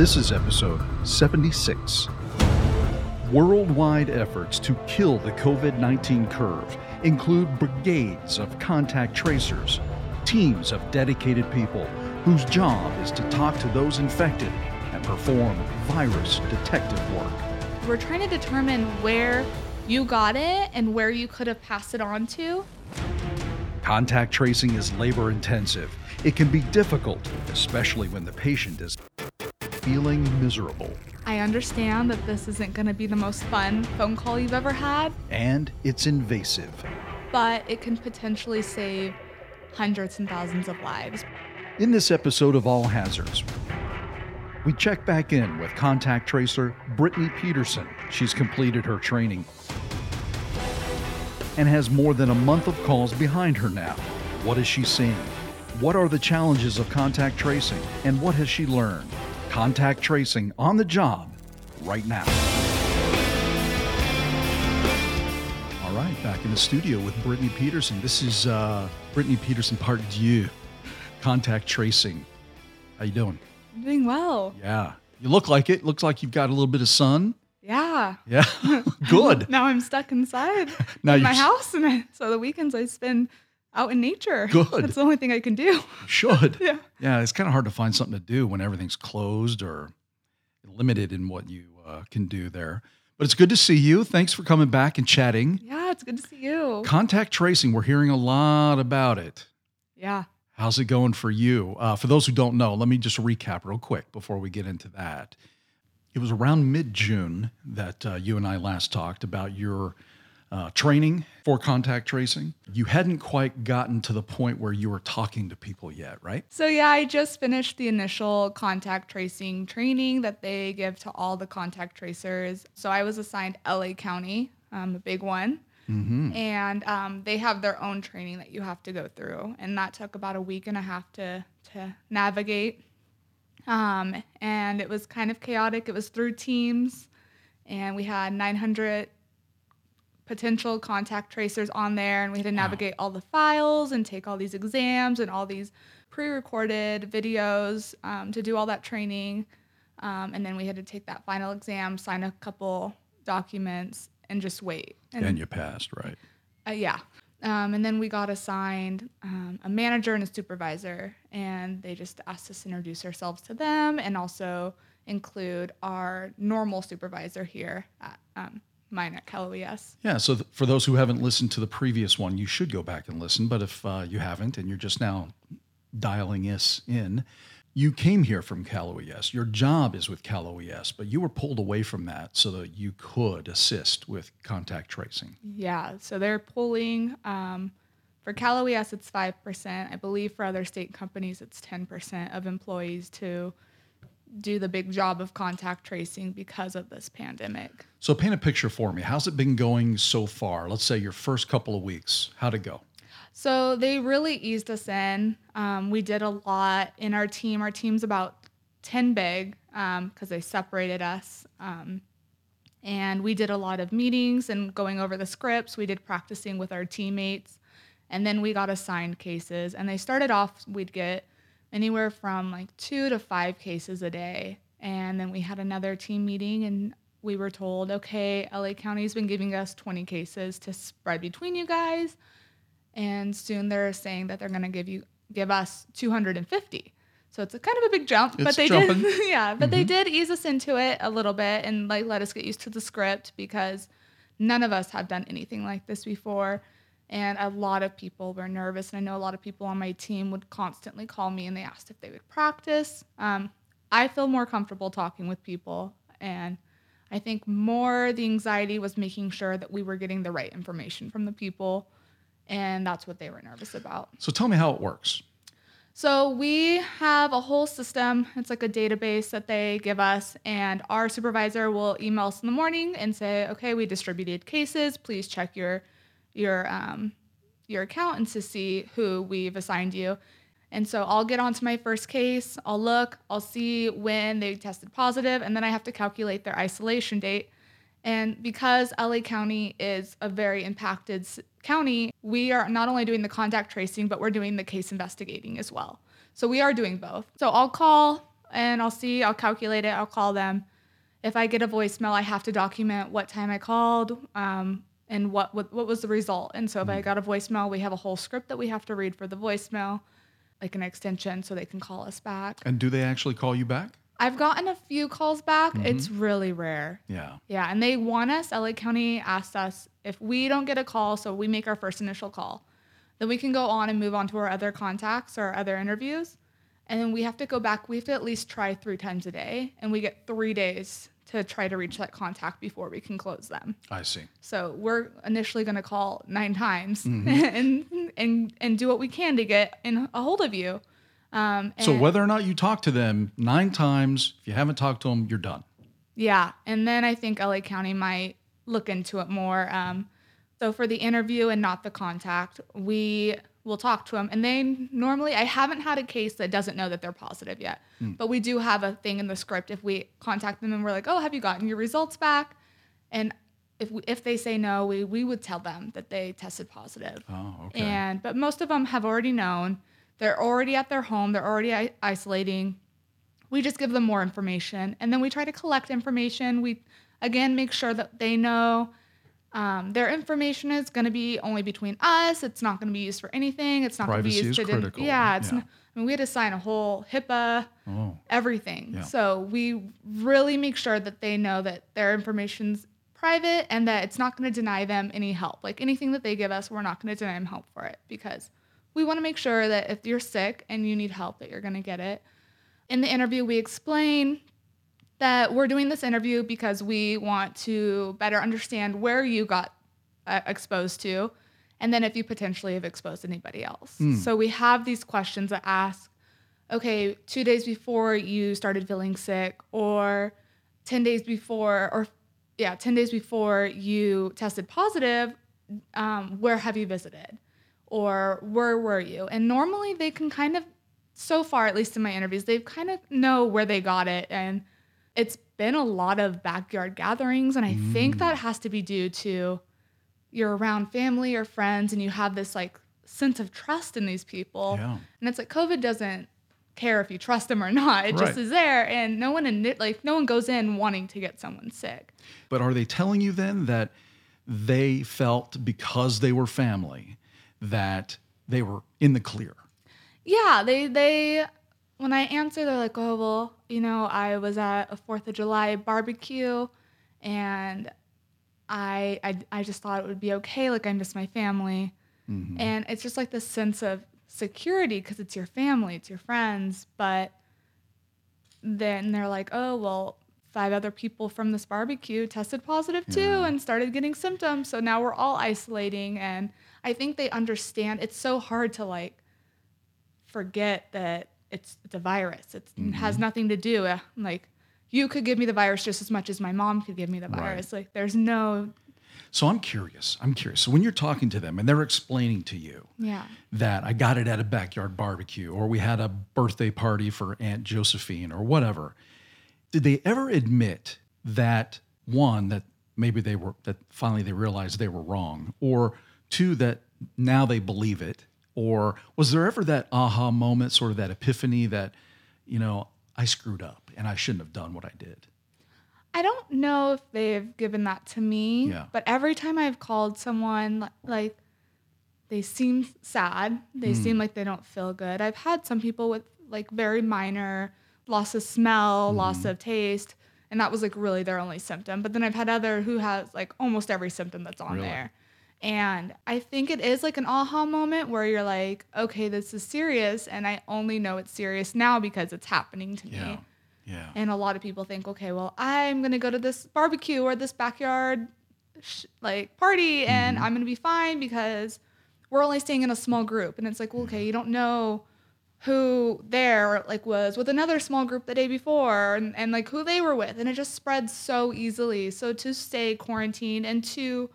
This is episode 76. Worldwide efforts to kill the COVID 19 curve include brigades of contact tracers, teams of dedicated people whose job is to talk to those infected and perform virus detective work. We're trying to determine where you got it and where you could have passed it on to. Contact tracing is labor intensive. It can be difficult, especially when the patient is feeling miserable. I understand that this isn't going to be the most fun phone call you've ever had, And it's invasive. but it can potentially save hundreds and thousands of lives. In this episode of All Hazards, we check back in with contact tracer Brittany Peterson. She's completed her training and has more than a month of calls behind her now. What is she seeing? What are the challenges of contact tracing? And what has she learned? Contact tracing on the job right now. All right, back in the studio with Brittany Peterson. This is uh, Brittany Peterson Part Deux, contact tracing. How you doing? I'm doing well. Yeah, you look like it. Looks like you've got a little bit of sun. Yeah. Yeah, good. Now I'm stuck inside Now in my house, and I, so the weekends I spend out in nature. Good. That's the only thing I can do. You should. Yeah. Yeah, it's kind of hard to find something to do when everything's closed or limited in what you uh, can do there. But it's good to see you. Thanks for coming back and chatting. Yeah, it's good to see you. Contact tracing, we're hearing a lot about it. Yeah. How's it going for you? Uh, for those who don't know, let me just recap real quick before we get into that. It was around mid June that uh, you and I last talked about your uh, training for contact tracing. You hadn't quite gotten to the point where you were talking to people yet, right? So yeah, I just finished the initial contact tracing training that they give to all the contact tracers. So I was assigned LA County, um, a big one, Mm-hmm. and um, they have their own training that you have to go through, and that took about a week and a half to to navigate. Um, and it was kind of chaotic. It was through teams, and we had 900 potential contact tracers on there, and we had to navigate all the files and take all these exams and all these pre-recorded videos um, to do all that training. Um, and then we had to take that final exam, sign a couple documents, and just wait. And you passed, right? Uh, yeah. Um, and then we got assigned um, a manager and a supervisor, and they just asked us to introduce ourselves to them and also include our normal supervisor here at mine at Cal OES. Yeah. So th- for those who haven't listened to the previous one, you should go back and listen. But if uh, you haven't and you're just now dialing us in, you came here from Cal OES. Your job is with Cal OES, but you were pulled away from that so that you could assist with contact tracing. Yeah, so they're pulling um, for Cal OES, it's 5%. I believe for other state companies, it's 10% of employees to do the big job of contact tracing because of this pandemic. So paint a picture for me. How's it been going so far? Let's say your first couple of weeks. How'd it go? So they really eased us in. Um, we did a lot in our team. Our team's about 10 big because they separated us. Um, and we did a lot of meetings and going over the scripts. We did practicing with our teammates. And then we got assigned cases. And they started off, we'd get anywhere from like two to five cases a day. And then we had another team meeting and we were told, okay, LA County's been giving us 20 cases to spread between you guys and soon they're saying that they're going to give you give us 250 so it's a kind of a big jump It's but they jumping. did yeah but they mm-hmm. did ease us into it a little bit and like let us get used to the script because none of us have done anything like this before and a lot of people were nervous and i know a lot of people on my team would constantly call me and they asked if they would practice um, i feel more comfortable talking with people and i think more the anxiety was making sure that we were getting the right information from the people and that's what they were nervous about. So tell me how it works. So we have a whole system. It's like a database that they give us, and our supervisor will email us in the morning and say, "Okay, we distributed cases. Please check your your um, your account to see who we've assigned you." And so I'll get onto my first case. I'll look. I'll see when they tested positive, and then I have to calculate their isolation date. And because LA County is a very impacted county, we are not only doing the contact tracing, but we're doing the case investigating as well. So we are doing both. So I'll call and I'll see, I'll calculate it, I'll call them. If I get a voicemail, I have to document what time I called um, and what, what what was the result. And so if I got a voicemail, we have a whole script that we have to read for the voicemail, like an extension, so they can call us back. And do they actually call you back? I've gotten a few calls back. Mm-hmm. It's really rare. Yeah. Yeah, and they want us. LA County asked us if we don't get a call, so we make our first initial call, then we can go on and move on to our other contacts or other interviews, and then we have to go back. We have to at least try three times a day, and we get three days to try to reach that contact before we can close them. I see. So we're initially going to call nine times Mm-hmm. and and and do what we can to get in a hold of you. Um, So whether or not you talk to them nine times, if you haven't talked to them, you're done. Yeah, and then I think LA County might look into it more. Um, so for the interview and not the contact, we will talk to them, and they normally I haven't had a case that doesn't know that they're positive yet, mm. but we do have a thing in the script if we contact them and we're like, oh, have you gotten your results back? And if we, if they say no, we we would tell them that they tested positive. Oh, okay. And but most of them have already known. They're already at their home. They're already I- isolating. We just give them more information, and then we try to collect information. We again make sure that they know um, their information is going to be only between us. It's not going to be used for anything. It's not going to be used to critical. yeah. It's Yeah. Not, I mean we had to sign a whole HIPAA oh, everything. Yeah. So we really make sure that they know that their information's private and that it's not going to deny them any help. Like anything that they give us, we're not going to deny them help for it because we want to make sure that if you're sick and you need help that you're going to get it. In the interview we explain that we're doing this interview because we want to better understand where you got uh, exposed to and then if you potentially have exposed anybody else. So we have these questions that ask okay, two days before you started feeling sick, or 10 days before, or yeah, 10 days before you tested positive, um, where have you visited? Or where were you? And normally they can kind of, so far, at least in my interviews, they kind of know where they got it. And it's been a lot of backyard gatherings. And I think that mm. has to be due to you're around family or friends and you have this like sense of trust in these people. Yeah. And it's like COVID doesn't care if you trust them or not. It Right. just is there, and no one in like no one goes in wanting to get someone sick. But are they telling you then that they felt because they were family that they were in the clear? Yeah, they they when I answer, they're like, oh well, you know, I was at a Fourth of July barbecue, and I I I just thought it would be okay. Like I miss my family, mm-hmm. and it's just like this sense of security because it's your family, it's your friends, but then they're like, oh well. Five other people from this barbecue tested positive too Yeah. and started getting symptoms. So now we're all isolating. And I think they understand it's so hard to like forget that it's it's a virus. It's, It has Mm-hmm. nothing to do uh, like you could give me the virus just as much as my mom could give me the Right. virus. Like there's no So I'm curious. I'm curious. So when you're talking to them and they're explaining to you yeah. that I got it at a backyard barbecue or we had a birthday party for Aunt Josephine or whatever, did they ever admit that one that maybe they were that finally they realized they were wrong or two that now they believe it or was there ever that aha moment sort of that epiphany that you know I screwed up and I shouldn't have done what I did? I don't know if they've given that to me, Yeah. but every time I've called someone like they seem sad, they Hmm. seem like they don't feel good. I've had some people with like very minor loss of smell, loss Hmm. of taste, and that was like really their only symptom. But then I've had other who has like almost every symptom that's on Really? there. And I think it is like an aha moment where you're like, okay, this is serious, and I only know it's serious now because it's happening to me. Yeah. Yeah. And a lot of people think, okay, well, I'm gonna go to this barbecue or this backyard sh- like party, and mm-hmm. I'm gonna be fine because we're only staying in a small group. And it's like, well, okay, you don't know who there like was with another small group the day before, and, and like who they were with, and it just spreads so easily. So to stay quarantined and to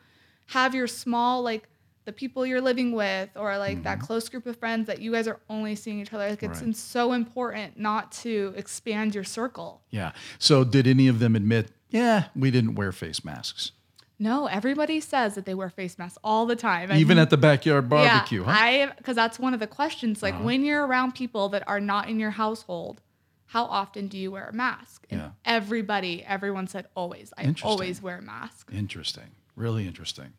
have your small like the people you're living with or like that close group of friends that you guys are only seeing each other like it's Right. so important not to expand your circle Yeah. So did any of them admit, yeah, we didn't wear face masks? No, everybody says that they wear face masks all the time. Even at the backyard barbecue, yeah, huh? I because that's one of the questions. Like Uh-huh. when you're around people that are not in your household, how often do you wear a mask? And Yeah. everybody, everyone said always. I always wear a mask. Interesting. Really interesting.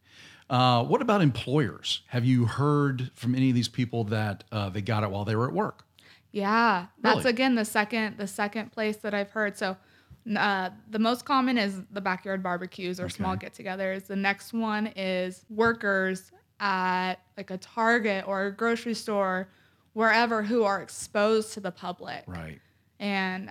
Uh, what about employers? Have you heard from any of these people that uh, they got it while they were at work? Yeah, that's Really? again the second the second place that I've heard. So uh, the most common is the backyard barbecues or small get-togethers. The next one is workers at like a Target or a grocery store, wherever who are exposed to the public, Right. and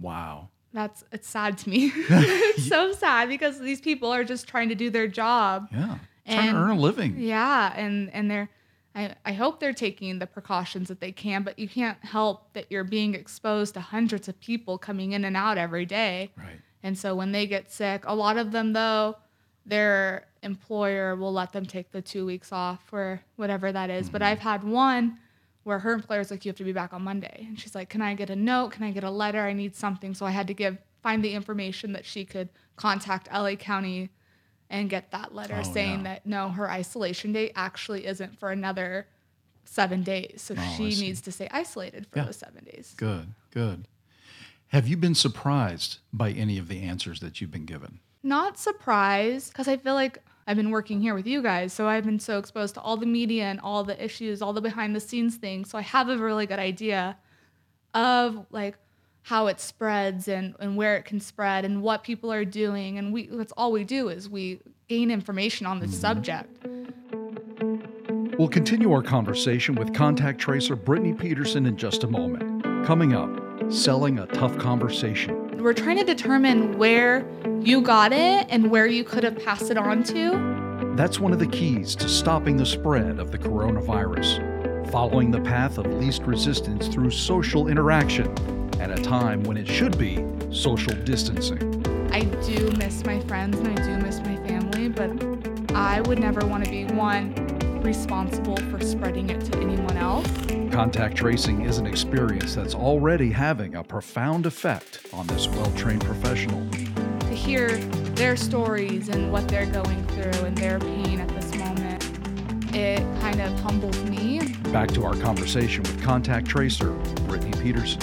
Wow. That's it's sad to me. it's so sad because these people are just trying to do their job. Yeah. Trying And- to earn a living. Yeah, and and they're I, I hope they're taking the precautions that they can, but you can't help that you're being exposed to hundreds of people coming in and out every day. Right. And so when they get sick, a lot of them though, their employer will let them take the two weeks off or whatever that is. But mm-hmm. I've had one where her employer's like, you have to be back on Monday. And she's like, Can I get a note? Can I get a letter? I need something. So I had to give find the information that she could contact LA County and get that letter Oh, saying yeah. that no, her isolation date actually isn't for another seven days. So Oh, she needs to stay isolated for Yeah. those seven days. Good. Good. Have you been surprised by any of the answers that you've been given? not surprised because I feel like I've been working here with you guys. So I've been so exposed to all the media and all the issues, all the behind the scenes things. So I have a really good idea of like how it spreads and, and where it can spread and what people are doing. And we that's all we do is we gain information on this subject. We'll continue our conversation with contact tracer Brittany Peterson in just a moment. Coming up, selling a tough conversation. We're trying to determine where you got it and where you could have passed it on to. That's one of the keys to stopping the spread of the coronavirus. Following the path of least resistance through social interaction at a time when it should be social distancing. I do miss my friends and I do miss my family, but I would never want to be one responsible for spreading it to anyone else. Contact tracing is an experience that's already having a profound effect on this well trained professional. To hear their stories and what they're going through and their pain at this moment, it kind of humbles me. Back to our conversation with contact tracer Brittany Peterson.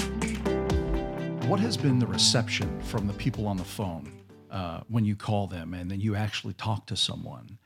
What has been the reception from the people on the phone uh, when you call them and then you actually talk to someone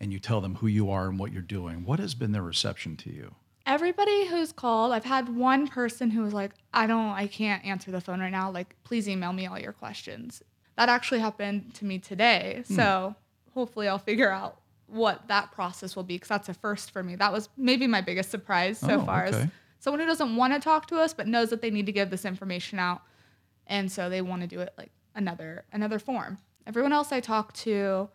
and you tell them who you are and what you're doing? What has been their reception to you? Everybody who's called, I've had one person who was like, I don't, I can't answer the phone right now. Like, please email me all your questions. That actually happened to me today. Hmm. So hopefully I'll figure out what that process will be because that's a first for me. That was maybe my biggest surprise so Oh, far is someone who doesn't want to talk to us but knows that they need to give this information out. And so they want to do it like another another form. Everyone else I talk to,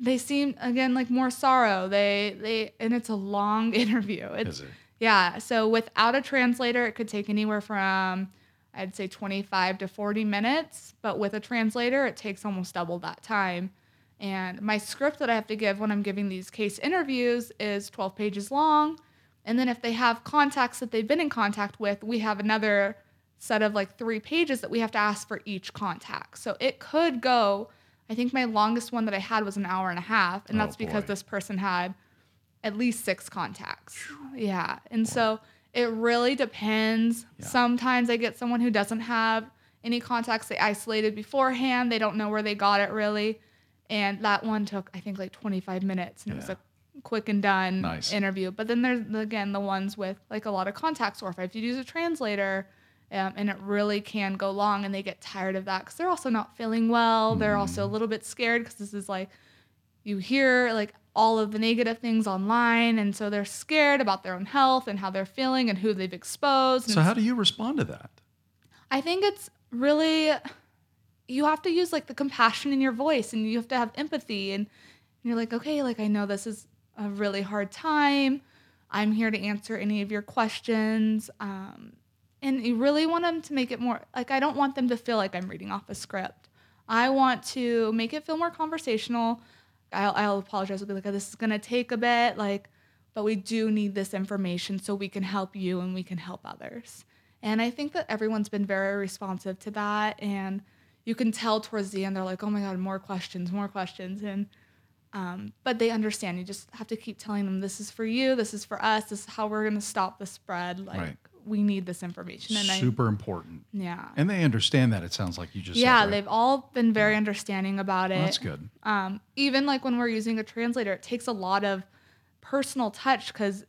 they seem again like more sorrow. They they and it's a long interview. It's Is it? yeah. So without a translator, it could take anywhere from I'd say 25 to 40 minutes, but with a translator, it takes almost double that time. And my script that I have to give when I'm giving these case interviews is 12 pages long. And then if they have contacts that they've been in contact with, we have another set of like three pages that we have to ask for each contact. So it could go, I think my longest one that I had was an hour and a half. And Oh, that's because boy. this person had at least six contacts. Yeah. And so it really depends. Yeah. Sometimes I get someone who doesn't have any contacts they isolated beforehand. They don't know where they got it really. And that one took, I think, like 25 minutes. And it was a quick and done Nice. interview. But then there's, again, the ones with like a lot of contacts, or if I have to use a translator, um, and it really can go long and they get tired of that because they're also not feeling well. They're also a Mm-hmm. little bit scared because this is like, you hear like all of the negative things online and so they're scared about their own health and how they're feeling and who they've exposed So, how do you respond to that? i think it's really you have to use like the compassion in your voice and you have to have empathy and you're like okay like i know this is a really hard time i'm here to answer any of your questions um, and you really want them to make it more like i don't want them to feel like i'm reading off a script. I want to make it feel more conversational. I'll, I'll apologize i'll be like this is to take a bit like but we do need this information so we can help you and we can help others. And i think that everyone's been very responsive to that and you can tell towards the end they're like oh my god more questions more questions and um, but they understand. You just have to keep telling them this is for you this is for us this is how we're to stop the spread like Right. We need this information. And Super important. Yeah. And they understand that. It sounds like you just said, Yeah, right? they've all been very understanding about it. Well, that's good. Um, even like when we're using a translator, it takes a lot of personal touch because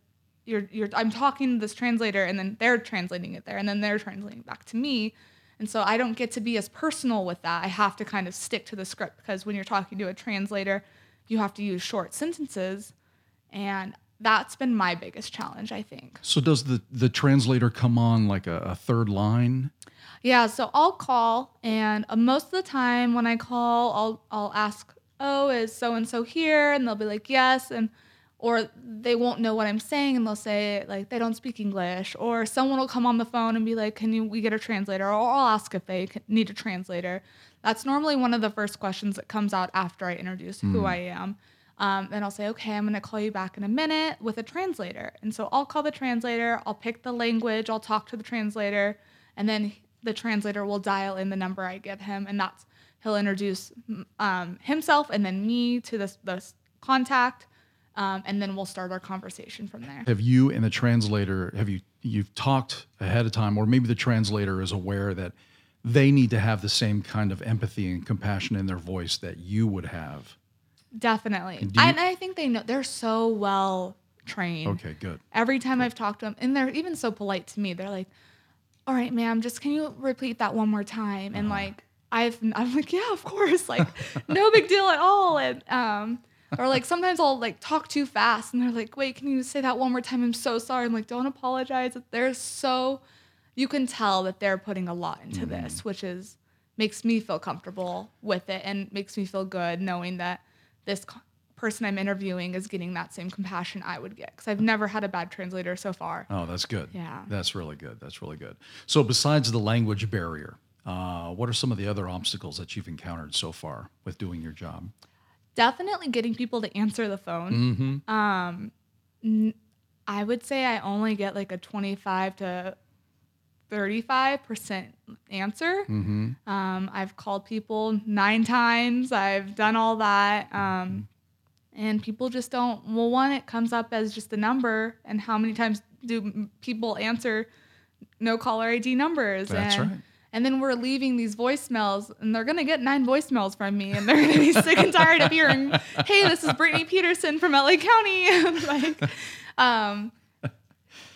you're you're I'm talking to this translator and then they're translating it there and then they're translating back to me. And so I don't get to be as personal with that. I have to kind of stick to the script because when you're talking to a translator, you have to use short sentences. And that's been my biggest challenge, I think. So does the the translator come on like a, a third line? Yeah, so I'll call, and uh, most of the time when I call, I'll I'll ask, "Oh, is so and so here?" And they'll be like, "Yes," and or they won't know what I'm saying, and they'll say like they don't speak English, or someone will come on the phone and be like, "Can you we get a translator?" Or I'll ask if they need a translator. That's normally one of the first questions that comes out after I introduce who I am. Um, and I'll say, okay, I'm going to call you back in a minute with a translator. And so I'll call the translator, I'll pick the language, I'll talk to the translator, and then the translator will dial in the number I give him. And that's, he'll introduce um, himself and then me to this, this contact. Um, and then we'll start our conversation from there. Have you and the translator have you you've talked ahead of time, or maybe the translator is aware that they need to have the same kind of empathy and compassion in their voice that you would have? Definitely. you- and I think they know, they're so well trained. Okay, good. every time I've talked to them, and they're even so polite to me. They're like, "All right, ma'am, just can you repeat that one more time?" And like, I've I'm like, "Yeah, of course, like, no big deal at all." And um, or like sometimes I'll like talk too fast, and they're like, "Wait, can you say that one more time? I'm so sorry." I'm like, "Don't apologize." They're so, you can tell that they're putting a lot into this, which is makes me feel comfortable with it and makes me feel good knowing that this person I'm interviewing is getting that same compassion I would get because I've never had a bad translator so far. Oh, that's good. Yeah. That's really good. That's really good. So, besides the language barrier, uh, what are some of the other obstacles that you've encountered so far with doing your job? Definitely getting people to answer the phone. Mm-hmm. Um, n- I would say I only get like a 25 to 35% answer. Mm-hmm. Um, I've called people nine times. I've done all that. Um, and people just don't, well, one, it comes up as just a number. And how many times do people answer no caller ID numbers? That's and, right. And then we're leaving these voicemails, and they're gonna get nine voicemails from me, and they're gonna be sick and tired of hearing, "Hey, this is Brittany Peterson from LA County." like, um,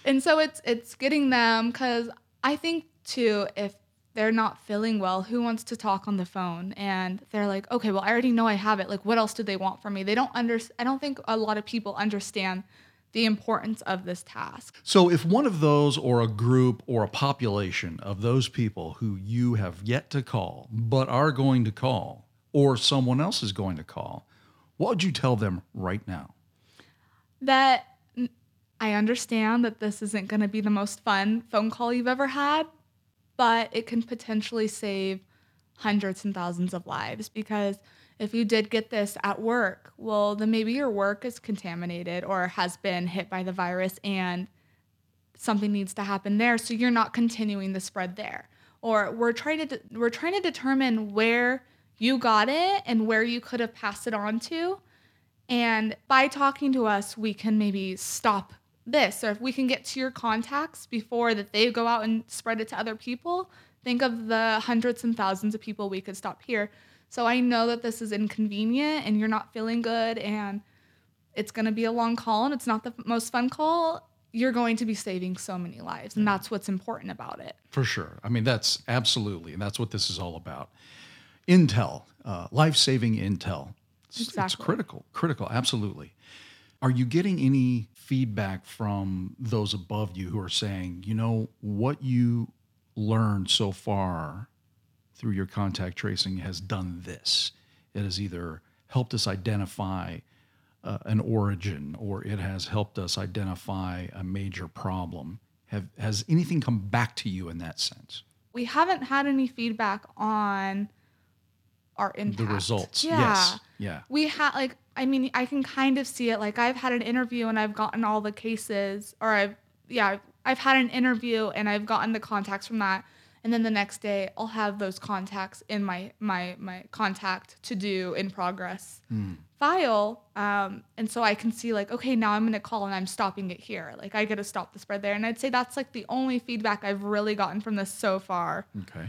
and so it's it's getting them because I think too if they're not feeling well, who wants to talk on the phone? And they're like, okay, well, I already know I have it. Like, what else do they want from me? They don't under. I don't think a lot of people understand the importance of this task. So, if one of those, or a group, or a population of those people who you have yet to call, but are going to call, or someone else is going to call, what would you tell them right now? that I understand that this isn't going to be the most fun phone call you've ever had, but it can potentially save hundreds and thousands of lives because if you did get this at work, well, then maybe your work is contaminated or has been hit by the virus and something needs to happen there so you're not continuing the spread there. Or we're trying to we're trying to determine where you got it and where you could have passed it on to. And by talking to us, we can maybe stop this. Or if we can get to your contacts before that they go out and spread it to other people, think of the hundreds and thousands of people we could stop here. So I know that this is inconvenient and you're not feeling good and it's going to be a long call and it's not the most fun call. You're going to be saving so many lives. And that's what's important about it. For sure. I mean, that's absolutely, and that's what this is all about. Intel, uh, life saving intel. It's, it's critical, critical, absolutely. Are you getting any feedback from those above you who are saying, you know, what you learned so far through your contact tracing has done this? It has either helped us identify uh, an origin or it has helped us identify a major problem. Have, has anything come back to you in that sense? We haven't had any feedback on our impact. The results. Yeah. Yes. Yeah. we had like i mean i can kind of see it like i've had an interview and i've gotten all the cases or i've yeah I've, had an interview and i've gotten the contacts from that and then the next day I'll have those contacts in my my my contact to do in progress file, um, and so I can see like, okay, now I'm gonna call and I'm stopping it here. Like I gotta stop the spread there, and I'd say that's like the only feedback I've really gotten from this so far. Okay.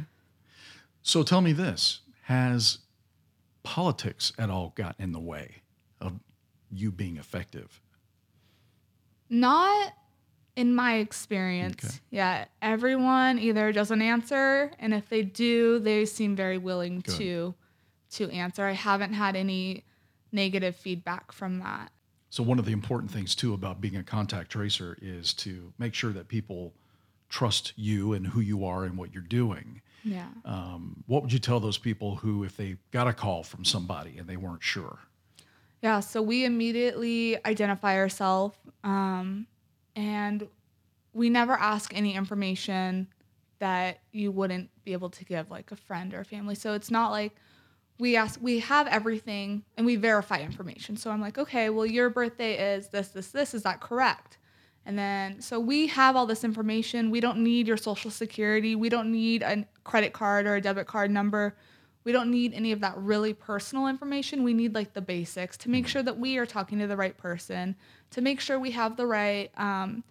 So tell me this has politics at all gotten in the way of you being effective? Not in my experience. Okay. Yeah, everyone either doesn't answer, and if they do, they seem very willing Good. to to answer. I haven't had any negative feedback from that. So, one of the important things, too, about being a contact tracer is to make sure that people trust you and who you are and what you're doing. Yeah. Um, what would you tell those people who, if they got a call from somebody and they weren't sure? Yeah, so we immediately identify ourselves um, and we never ask any information that you wouldn't be able to give like a friend or family. So it's not like we ask, we have everything and we verify information. So I'm like, okay, well, your birthday is this, this, this. Is that correct? And then, so we have all this information. We don't need your social security. We don't need a credit card or a debit card number. We don't need any of that really personal information. We need like the basics to make sure that we are talking to the right person, to make sure we have the right um,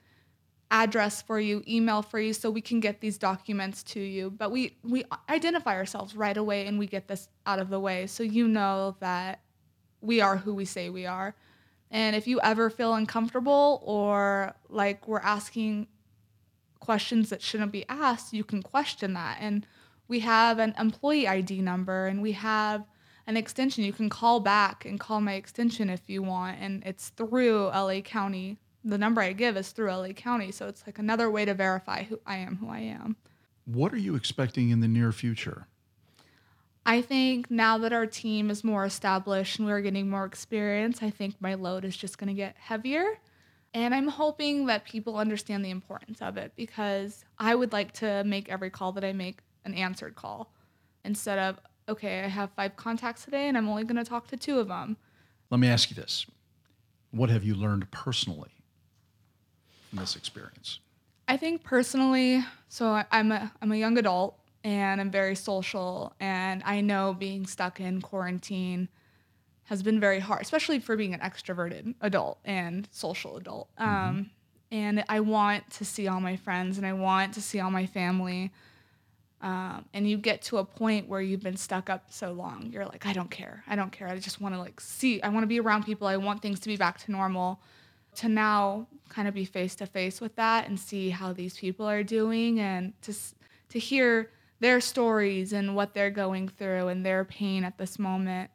address for you, email for you, so we can get these documents to you. But we we identify ourselves right away and we get this out of the way, so you know that we are who we say we are. And if you ever feel uncomfortable or like we're asking questions that shouldn't be asked, you can question that. And we have an employee ID number and we have an extension. You can call back and call my extension if you want. And it's through LA County. The number I give is through LA County. So it's like another way to verify who I am, who I am. What are you expecting in the near future? I think now that our team is more established and we're getting more experience, I think my load is just going to get heavier. And I'm hoping that people understand the importance of it because I would like to make every call that I make an answered call instead of, okay, I have five contacts today and I'm only going to talk to two of them. Let me ask you this What have you learned personally from this experience? I think personally, so I- I'm a I'm a young adult and I'm very social and I know being stuck in quarantine has been very hard, especially for being an extroverted adult and social adult. Um, and I want to see all my friends and I want to see all my family. Um, and you get to a point where you've been stuck up so long, you're like, I don't care. I don't care. I just want to like see. I want to be around people. I want things to be back to normal to now kind of be face to face with that and see how these people are doing and to to hear their stories and what they're going through and their pain at this moment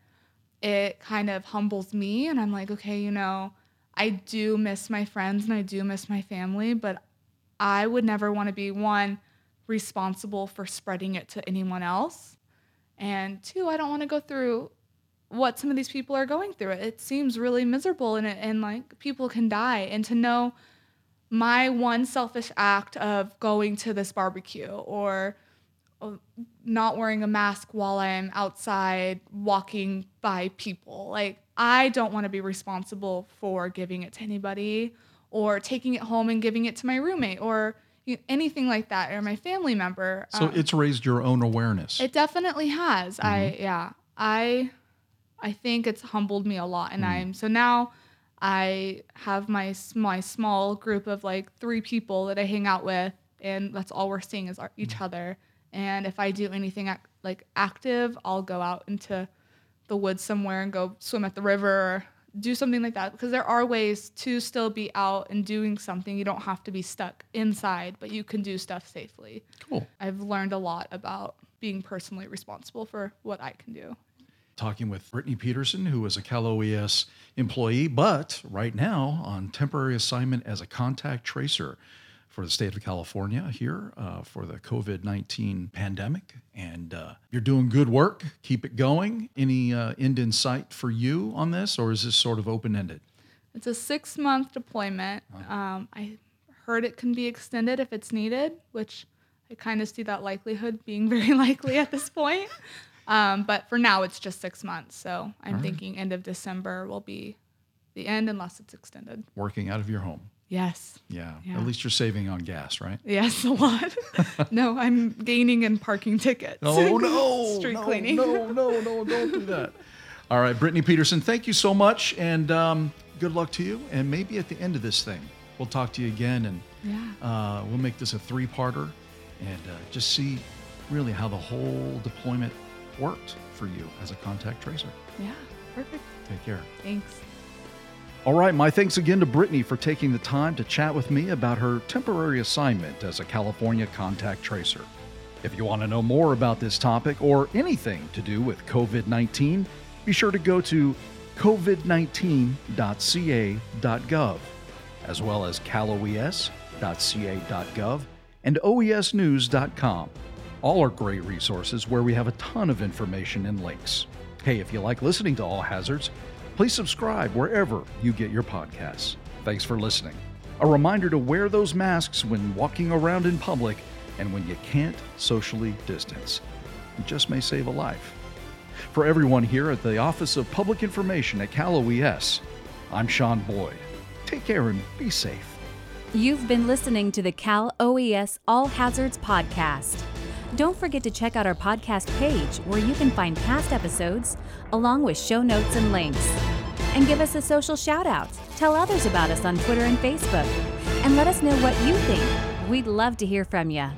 it kind of humbles me and I'm like okay you know I do miss my friends and I do miss my family but I would never want to be one responsible for spreading it to anyone else and two I don't want to go through what some of these people are going through. It seems really miserable and, and like people can die. And to know my one selfish act of going to this barbecue or not wearing a mask while I'm outside walking by people, like I don't want to be responsible for giving it to anybody or taking it home and giving it to my roommate or you know, anything like that or my family member. So Um, it's raised your own awareness. it definitely has. I mm-hmm. yeah. I I think it's humbled me a lot and mm. I'm so now I have my my small group of like three people that I hang out with and that's all we're seeing is our, each mm. other. And if I do anything ac- like active, I'll go out into the woods somewhere and go swim at the river or do something like that because there are ways to still be out and doing something. You don't have to be stuck inside, but you can do stuff safely. cool. I've learned a lot about being personally responsible for what I can do. talking with Brittany Peterson, who is a Cal OES employee, but right now on temporary assignment as a contact tracer for the state of California here uh, for the COVID 19 pandemic. And uh, you're doing good work. Keep it going. Any uh, end in sight for you on this, or is this sort of open ended? It's a six month deployment. Um, I heard it can be extended if it's needed, which I kind of see that likelihood being very likely at this point. Um, but for now, it's just six months. So I'm right. thinking end of December will be the end unless it's extended. Working out of your home. Yes. Yeah. Yeah. At least you're saving on gas, right? Yes, a lot. no, I'm gaining in parking tickets. Oh no! Street no, cleaning. No, no, no! Don't do that. All right, Brittany Peterson, thank you so much, and um, good luck to you. And maybe at the end of this thing, we'll talk to you again, and Yeah. uh, we'll make this a three-parter, and uh, just see really how the whole deployment worked for you as a contact tracer. Yeah. Perfect. Take care. Thanks. All right, my thanks again to Brittany for taking the time to chat with me about her temporary assignment as a California contact tracer. If you want to know more about this topic or anything to do with COVID 19, be sure to go to covid19.ca.gov, as well as caloes.ca.gov and oesnews.com. All are great resources where we have a ton of information and links. Hey, if you like listening to All Hazards, please subscribe wherever you get your podcasts. Thanks for listening. A reminder to wear those masks when walking around in public and when you can't socially distance. It just may save a life. For everyone here at the Office of Public Information at Cal OES, I'm Sean Boyd. Take care and be safe. You've been listening to the Cal OES All Hazards Podcast. Don't forget to check out our podcast page where you can find past episodes along with show notes and links. And give us a social shout out. Tell others about us on Twitter and Facebook. And let us know what you think. We'd love to hear from you.